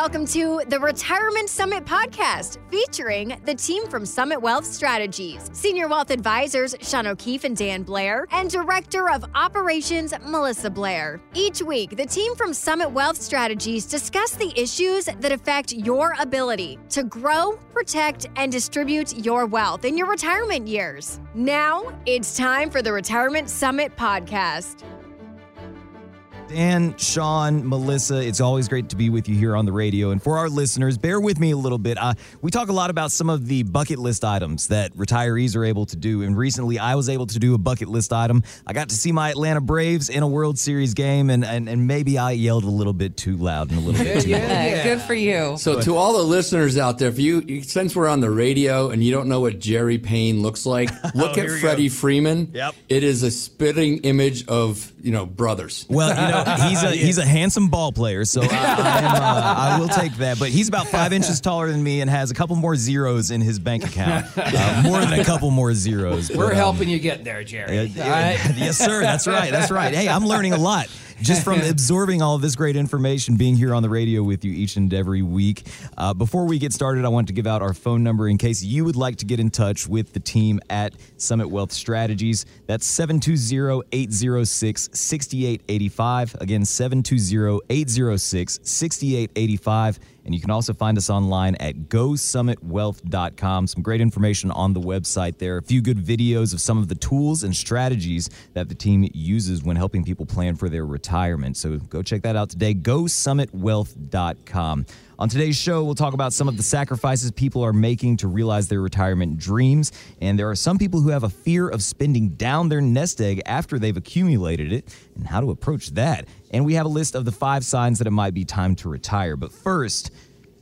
Welcome to the Retirement Summit podcast featuring the team from Summit Wealth Strategies, Senior Wealth Advisors Shawn O'Keefe and Dan Blair, and Director of Operations Melissa Blair. Each week, the team from Summit Wealth Strategies discuss the issues that affect your ability to grow, protect, and distribute your wealth in your retirement years. Now, it's time for the Retirement Summit podcast. Dan, Shawn, Melissa, it's always great to be with you here on the radio. And for our listeners, bear with me a little bit. Uh, we talk a lot about some of the bucket list items that retirees are able to do. And recently, I was able to do a bucket list item. I got to see my Atlanta Braves in a World Series game, and, and, and maybe I yelled a little bit too loud and a little bit too yeah, loud. yeah, good for you. So, to all the listeners out there, if you since we're on the radio and you don't know what Jerry Payne looks like, look Oh, at Freddie go. Freeman. Yep. it is a spitting image of you know brothers. Well, you know, he's a he's a handsome ball player, so I, I, am, uh, I will take that. But he's about five inches taller than me and has a couple more zeros in his bank account, uh, more than a couple more zeros. We're But, um, helping you get there, Jerry. Uh, All right? yes, sir. That's right. That's right. Hey, I'm learning a lot just from absorbing all of this great information, being here on the radio with you each and every week. Uh, before we get started, I want to give out our phone number in case you would like to get in touch with the team at Summit Wealth Strategies. That's 720 806 6885. Again, 720 806 6885. And you can also find us online at gosummitwealth.com. Some great information on the website there. A few good videos of some of the tools and strategies that the team uses when helping people plan for their retirement. So go check that out today. GoSummitWealth.com. On today's show, we'll talk about some of the sacrifices people are making to realize their retirement dreams. And there are some people who have a fear of spending down their nest egg after they've accumulated it and how to approach that. And we have a list of the five signs that it might be time to retire. But first,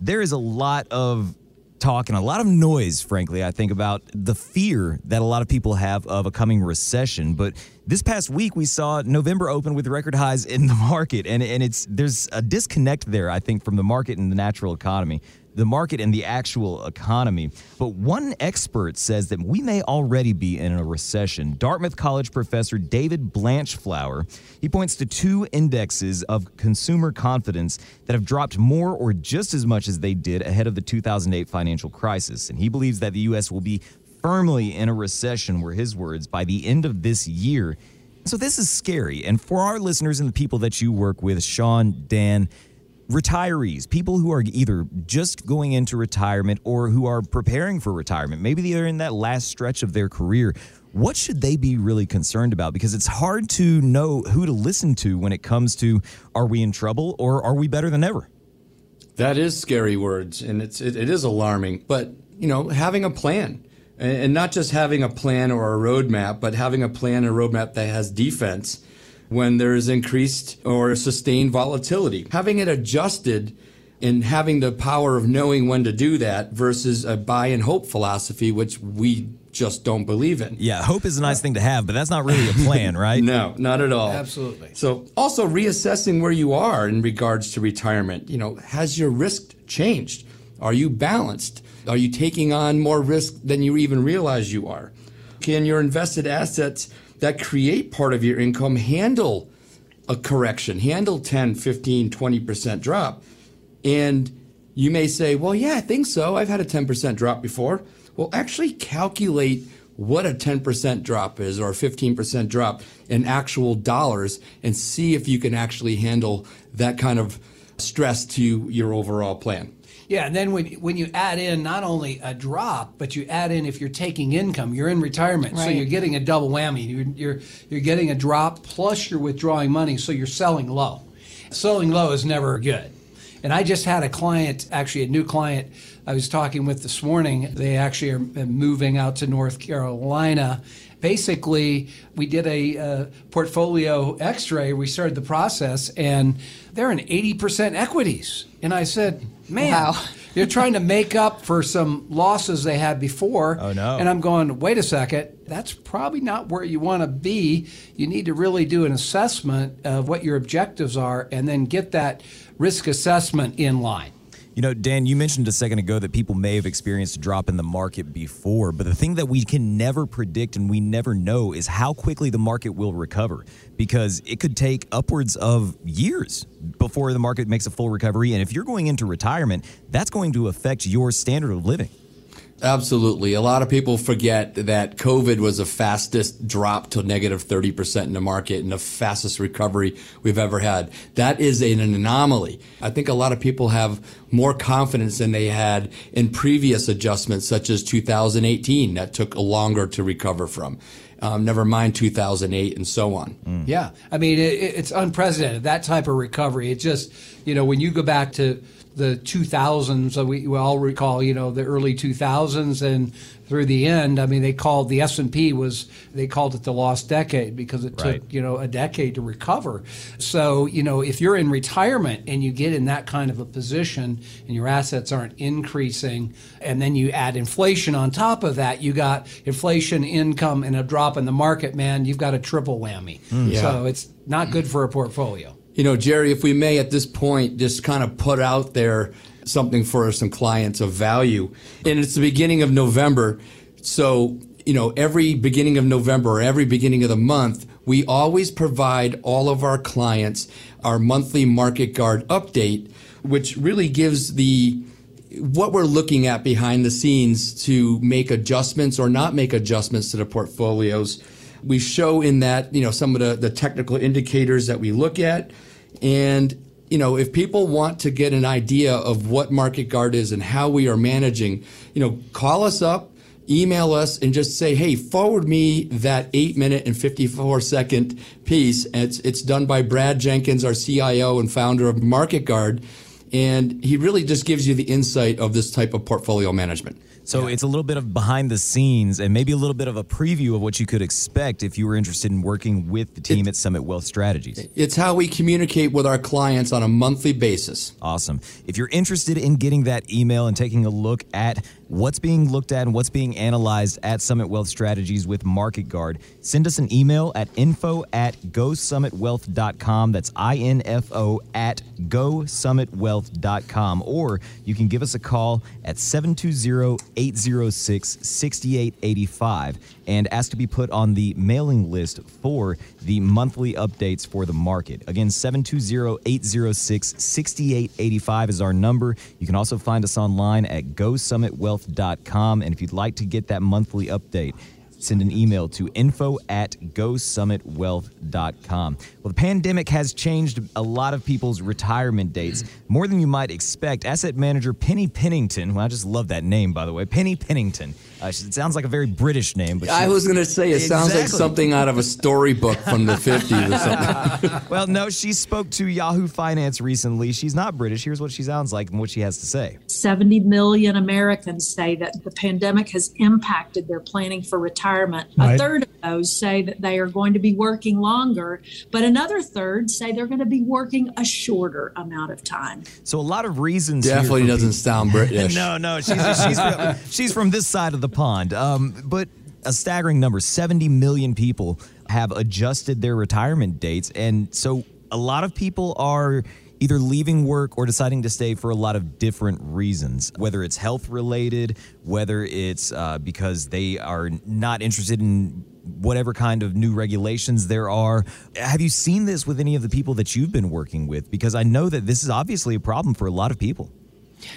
there is a lot of talk and a lot of noise, frankly, I think, about the fear that a lot of people have of a coming recession. But this past week, we saw November open with record highs in the market, and, and it's there's a disconnect there, I think, from the market and the natural economy. The market and the actual economy. But one expert says that we may already be in a recession. Dartmouth College professor David Blanchflower, he points to two indexes of consumer confidence that have dropped more or just as much as they did ahead of the 2008 financial crisis. And he believes that the U.S. will be firmly in a recession, were his words, by the end of this year. So this is scary. And for our listeners and the people that you work with, Shawn, Dan, retirees, people who are either just going into retirement or who are preparing for retirement, maybe they're in that last stretch of their career. What should they be really concerned about? Because it's hard to know who to listen to when it comes to are we in trouble or are we better than ever? That is scary words, and it's it, it is alarming. But you know, having a plan, and, and not just having a plan or a roadmap, but having a plan and a roadmap that has defense when there is increased or sustained volatility. Having it adjusted and having the power of knowing when to do that versus a buy and hope philosophy, which we just don't believe in. Yeah, hope is a nice uh, thing to have, but that's not really a plan, right? No, not at all. Absolutely. So, also reassessing where you are in regards to retirement. You know, has your risk changed? Are you balanced? Are you taking on more risk than you even realize you are? Can your invested assets that create part of your income handle a correction, handle 10, 15, 20% drop? And you may say, well, yeah, I think so. I've had a 10% drop before. Well, actually calculate what a 10% drop is or a 15% drop in actual dollars and see if you can actually handle that kind of stress to your overall plan. Yeah, and then when when you add in not only a drop, but you add in if you're taking income, you're in retirement, so you're getting a double whammy. You're, you're you're getting a drop plus you're withdrawing money, so you're selling low. Selling low is never good. And I just had a client, actually a new client, I was talking with this morning. They actually are moving out to North Carolina. Basically, we did a uh, portfolio X-ray. We started the process, and they're in 80% equities. And I said, "Man, Wow. they're trying to make up for some losses they had before." Oh, no. And I'm going, "Wait a second. That's probably not where you want to be. You need to really do an assessment of what your objectives are, and then get that risk assessment in line." You know, Dan, you mentioned a second ago that people may have experienced a drop in the market before, but the thing that we can never predict and we never know is how quickly the market will recover because it could take upwards of years before the market makes a full recovery. And if you're going into retirement, that's going to affect your standard of living. Absolutely. A lot of people forget that COVID was the fastest drop to negative 30% in the market and the fastest recovery we've ever had. That is an anomaly. I think a lot of people have more confidence than they had in previous adjustments, such as 2018, that took longer to recover from. Um, never mind 2008 and so on. Mm. Yeah. I mean, it, it's unprecedented, that type of recovery. It just, you know, when you go back to, the 2000s. So we, we all recall, you know, the early 2000s and through the end. I mean, they called the S and P was they called it the lost decade because it right. took you know a decade to recover. So you know, if you're in retirement and you get in that kind of a position and your assets aren't increasing, and then you add inflation on top of that, you got inflation, income, and a drop in the market. Man, you've got a triple whammy. Mm. Yeah. So it's not good for a portfolio. You know, Jerry, if we may at this point just kind of put out there something for some clients of value. And it's the beginning of November. So, you know, every beginning of November or every beginning of the month, we always provide all of our clients our monthly market guard update, which really gives the what we're looking at behind the scenes to make adjustments or not make adjustments to the portfolios we show in that, you know, some of the, the technical indicators that we look at. And, you know, if people want to get an idea of what Market Guard is and how we are managing, you know, call us up, email us, and just say, hey, forward me that eight minute and 54 second piece. And it's, it's done by Brad Jenkins, our CIO and founder of Market Guard. And he really just gives you the insight of this type of portfolio management. So yeah. it's a little bit of behind the scenes and maybe a little bit of a preview of what you could expect if you were interested in working with the team it, at Summit Wealth Strategies. It's how we communicate with our clients on a monthly basis. Awesome. If you're interested in getting that email and taking a look at what's being looked at and what's being analyzed at Summit Wealth Strategies with Market Guard, send us an email at info at gosummitwealth.com. That's I-N-F-O at gosummitwealth.com. Or you can give us a call at 720-806-6885 and ask to be put on the mailing list for the monthly updates for the market. Again, 720-806-6885 is our number. You can also find us online at gosummitwealth.com And if you'd like to get that monthly update, send an email to info at gosummitwealth.com. Well, the pandemic has changed a lot of people's retirement dates more than you might expect. Asset manager Penny Pennington, well, I just love that name, by the way, Penny Pennington uh, it sounds like a very British name, but I was going to say it exactly. sounds like something out of a storybook from the 50s or something. well, no, she spoke to Yahoo Finance recently. She's not British. Here's what she sounds like and what she has to say. 70 million Americans say that the pandemic has impacted their planning for retirement. Right. A third of those say that they are going to be working longer, but another third say they're going to be working a shorter amount of time. So a lot of reasons. Definitely doesn't people. sound British. no, no, she's, she's, from, she's from this side of the pond. Um, but a staggering number 70 million people have adjusted their retirement dates. And so a lot of people are either leaving work or deciding to stay for a lot of different reasons, whether it's health related, whether it's uh, because they are not interested in whatever kind of new regulations there are. Have you seen this with any of the people that you've been working with? Because I know that this is obviously a problem for a lot of people.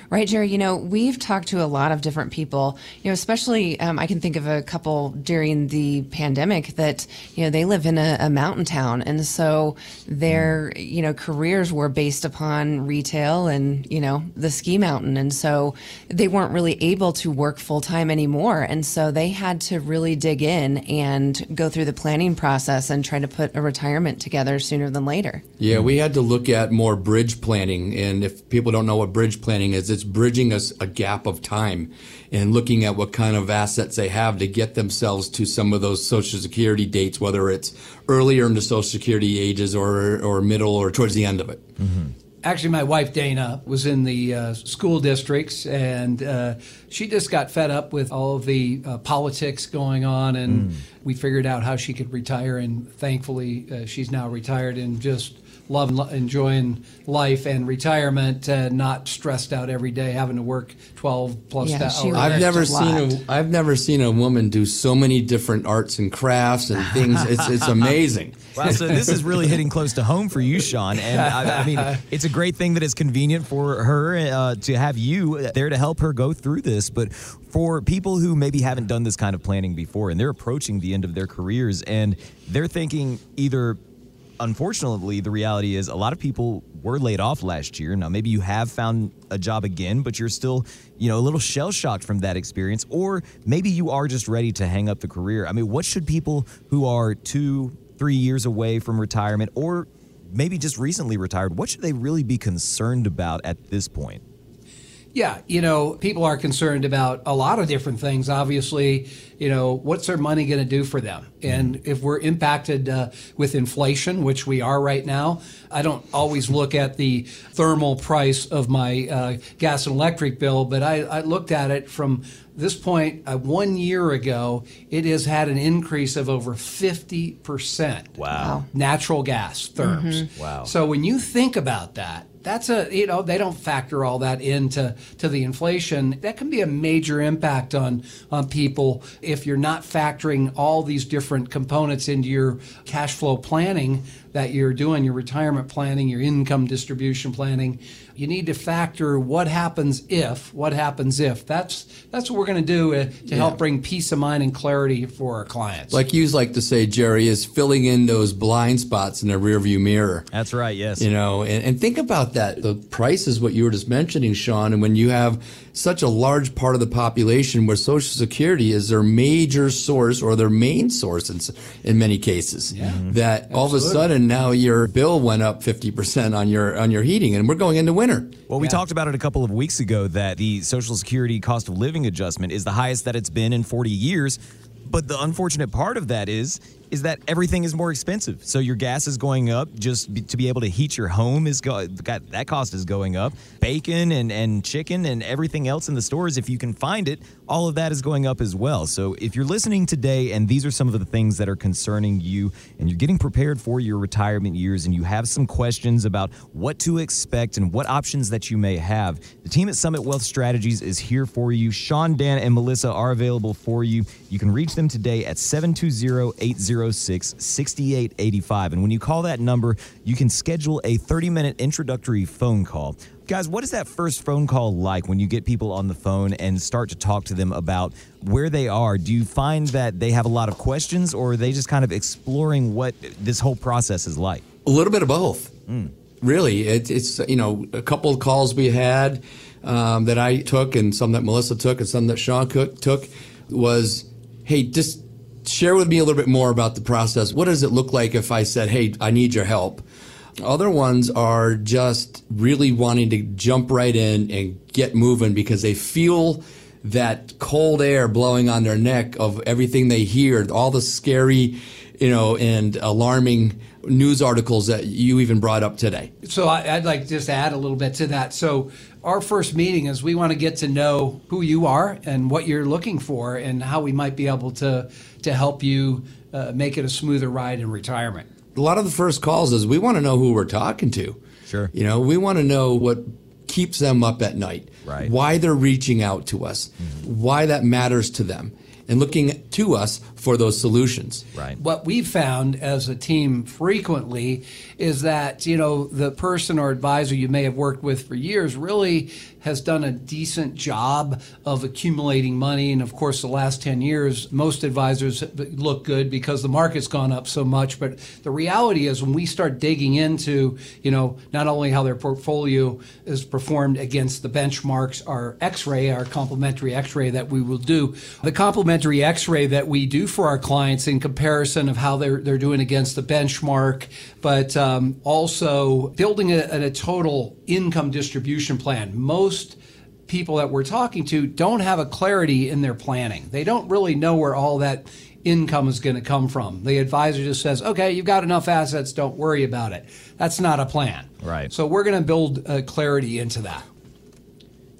Right, Jerry. You know, we've talked to a lot of different people, you know, especially um, I can think of a couple during the pandemic that, you know, they live in a, a mountain town. And so their, you know, careers were based upon retail and, you know, the ski mountain. And so they weren't really able to work full time anymore. And so they had to really dig in and go through the planning process and try to put a retirement together sooner than later. Yeah, we had to look at more bridge planning. And if people don't know what bridge planning is it's bridging us a gap of time and looking at what kind of assets they have to get themselves to some of those social security dates, whether it's earlier in the social security ages or, or middle or towards the end of it. Mm-hmm. Actually, my wife Dana was in the uh, school districts, and uh, she just got fed up with all of the uh, politics going on, and mm. we figured out how she could retire. And thankfully, uh, she's now retired and just loving, enjoying life and retirement, uh, not stressed out every day, having to work 12 plus Yeah, hours. I've never a seen lot. a I've never seen a woman do so many different arts and crafts and things. It's it's amazing. Wow, so this is really hitting close to home for you, Shawn. And I, I mean, it's a great thing that it's convenient for her uh, to have you there to help her go through this. But for people who maybe haven't done this kind of planning before and they're approaching the end of their careers and they're thinking either unfortunately, the reality is a lot of people were laid off last year. Now, maybe you have found a job again, but you're still, you know, a little shell shocked from that experience, or maybe you are just ready to hang up the career. I mean, what should people who are two, three years away from retirement, or maybe just recently retired, what should they really be concerned about at this point? Yeah, you know, people are concerned about a lot of different things. Obviously, you know, what's their money going to do for them? And if we're impacted uh, with inflation, which we are right now, I don't always look at the thermal price of my uh, gas and electric bill, but I, I looked at it from this point uh, one year ago. It has had an increase of over 50%. Wow. Natural gas, therms. Wow. So when you think about that, that's a you know they don't factor all that into to the inflation. That can be a major impact on on people if you're not factoring all these different components into your cash flow planning that you're doing, your retirement planning, your income distribution planning. You need to factor what happens if, what happens if. That's that's what we're going to do uh, to help bring peace of mind and clarity for our clients. Like you like to say, Jerry, is filling in those blind spots in the rearview mirror. That's right, yes. You know, and, and think about that. The price is what you were just mentioning, Shawn. And when you have such a large part of the population where Social Security is their major source or their main source in, in many cases, mm-hmm. that all of a sudden now your bill went up 50% on your, on your heating and we're going into winter. Well, we talked about it a couple of weeks ago that the Social Security cost of living adjustment is the highest that it's been in 40 years. But the unfortunate part of that is is that everything is more expensive. So your gas is going up just be, to be able to heat your home is go, got that cost is going up. Bacon and and chicken and everything else in the stores if you can find it, all of that is going up as well. So if you're listening today and these are some of the things that are concerning you and you're getting prepared for your retirement years and you have some questions about what to expect and what options that you may have, the team at Summit Wealth Strategies is here for you. Shawn, Dan, and Melissa are available for you. You can reach them today at 720-806-6885. And when you call that number, you can schedule a 30-minute introductory phone call. Guys, what is that first phone call like when you get people on the phone and start to talk to them about where they are? Do you find that they have a lot of questions or are they just kind of exploring what this whole process is like? A little bit of both. Really, it, it's you know a couple of calls we had um, that I took, and some that Melissa took, and some that Shawn Cook took was, hey, just share with me a little bit more about the process. What does it look like if I said, hey, I need your help? Other ones are just really wanting to jump right in and get moving because they feel that cold air blowing on their neck of everything they hear, all the scary, you know, and alarming news articles that you even brought up today. So I, I'd like to just add a little bit to that. So our first meeting is we want to get to know who you are and what you're looking for, and how we might be able to to help you uh, make it a smoother ride in retirement. A lot of the first calls is we want to know who we're talking to. Sure. You know, we want to know what keeps them up at night. Right. Why they're reaching out to us. Why that matters to them. And looking to us for those solutions. Right. What we've found as a team frequently is that, you know, the person or advisor you may have worked with for years really has done a decent job of accumulating money. And of course, the last 10 years, most advisors look good because the market's gone up so much. But the reality is when we start digging into, you know, not only how their portfolio is performed against the benchmarks, our x-ray, our complementary x-ray that we will do, the complementary x-ray that we do for our clients in comparison of how they're, they're doing against the benchmark, but um, also building a, a total income distribution plan. Most people that we're talking to don't have a clarity in their planning. They don't really know where all that income is going to come from. The advisor just says, okay, you've got enough assets, don't worry about it. That's not a plan. Right. So we're going to build uh, clarity into that.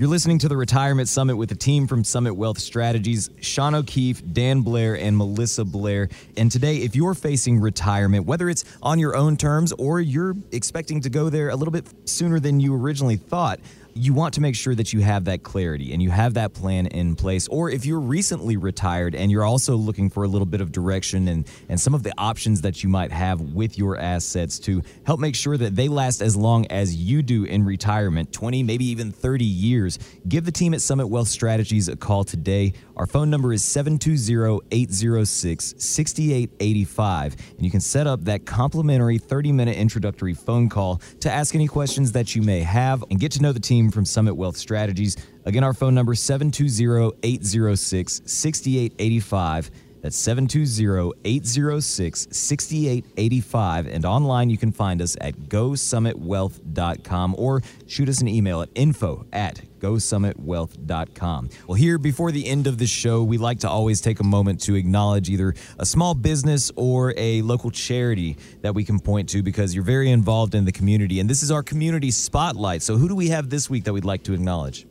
You're listening to the Retirement Summit with a team from Summit Wealth Strategies, Shawn O'Keefe, Dan Blair, and Melissa Blair. And today, if you're facing retirement, whether it's on your own terms or you're expecting to go there a little bit sooner than you originally thought, you want to make sure that you have that clarity and you have that plan in place. Or if you're recently retired and you're also looking for a little bit of direction and, and some of the options that you might have with your assets to help make sure that they last as long as you do in retirement 20, maybe even 30 years, give the team at Summit Wealth Strategies a call today. Our phone number is 720 806 6885. And you can set up that complimentary 30 minute introductory phone call to ask any questions that you may have and get to know the team team from Summit Wealth Strategies. Again, our phone number 720-806-6885. That's 720-806-6885 and online you can find us at gosummitwealth.com or shoot us an email at info at gosummitwealth.com. Well, here before the end of the show, we like to always take a moment to acknowledge either a small business or a local charity that we can point to because you're very involved in the community. And this is our community spotlight. So, who do we have this week that we'd like to acknowledge?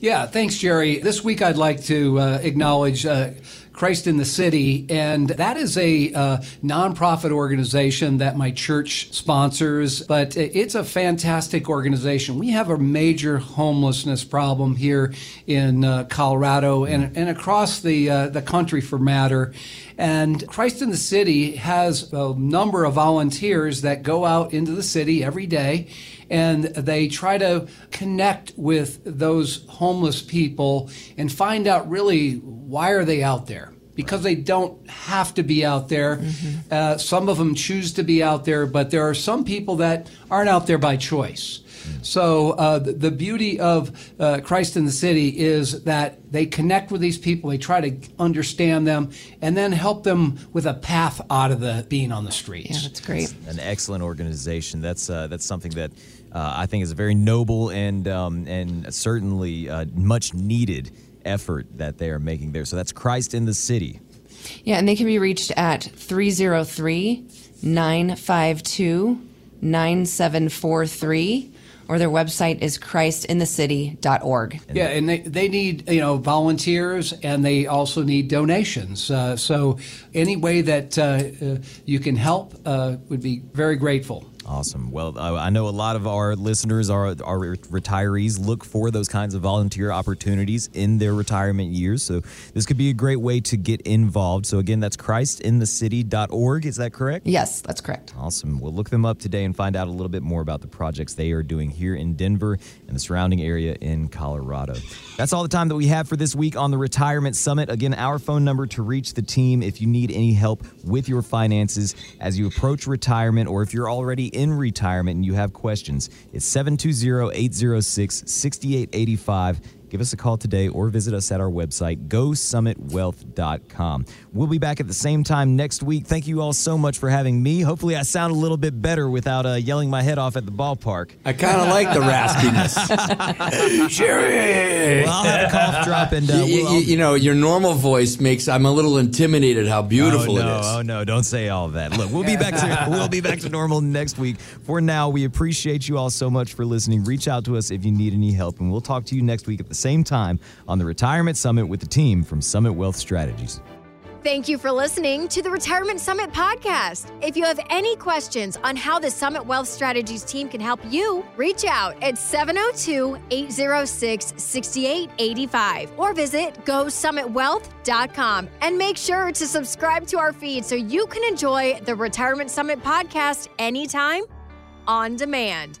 Yeah, thanks, Jerry. This week I'd like to uh, acknowledge uh, Christ in the City, and that is a uh, nonprofit organization that my church sponsors, but it's a fantastic organization. We have a major homelessness problem here in uh, Colorado and, and across the, uh, the country for matter. And Christ in the City has a number of volunteers that go out into the city every day and they try to connect with those homeless people and find out really why are they out there because they don't have to be out there. Mm-hmm. Uh, some of them choose to be out there, but there are some people that aren't out there by choice. So uh, the, the, beauty of uh, Christ in the City is that they connect with these people, they try to understand them, and then help them with a path out of the being on the streets. Yeah, that's great. An excellent organization. That's uh, that's something that uh, I think is a very noble and um, and certainly uh, much needed effort that they are making there. So that's Christ in the City. Yeah, and they can be reached at 303 952 9743 or their website is christinthecity.org. Yeah, and they, they need you know volunteers and they also need donations. Uh, so any way that uh, uh, you can help uh, would be very grateful. Awesome. Well, I know a lot of our listeners are, are retirees look for those kinds of volunteer opportunities in their retirement years. So this could be a great way to get involved. So again, that's christinthecity.org. Is that correct? Yes, that's correct. Awesome. We'll look them up today and find out a little bit more about the projects they are doing here in Denver and the surrounding area in Colorado. That's all the time that we have for this week on the Retirement Summit. Again, our phone number to reach the team if you need any help with your finances as you approach retirement or if you're already in retirement and you have questions, it's 720 806 6885 give us a call today or visit us at our website, gosummitwealth.com. We'll be back at the same time next week. Thank you all so much for having me. Hopefully, I sound a little bit better without uh, yelling my head off at the ballpark. I kind of like the raspiness. Sherry! Well, I'll have a cough drop and. Uh, you, we'll, you, know, your normal voice makes. I'm a little intimidated how beautiful oh, no, it is. Oh, no, don't say all that. Look, we'll be back to we'll be back to normal next week. For now, we appreciate you all so much for listening. Reach out to us if you need any help, and we'll talk to you next week at the same time on the Retirement Summit with the team from Summit Wealth Strategies. Thank you for listening to the Retirement Summit podcast. If you have any questions on how the Summit Wealth Strategies team can help you, reach out at 702 806 6885 or visit gosummitwealth.com and make sure to subscribe to our feed so you can enjoy the Retirement Summit podcast anytime on demand.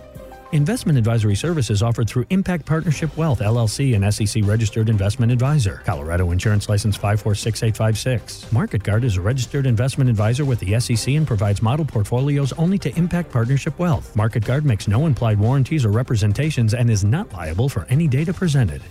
Investment advisory services offered through Impact Partnership Wealth, LLC, an SEC registered investment advisor. Colorado Insurance License 546856. MarketGuard is a registered investment advisor with the SEC and provides model portfolios only to Impact Partnership Wealth. MarketGuard makes no implied warranties or representations and is not liable for any data presented.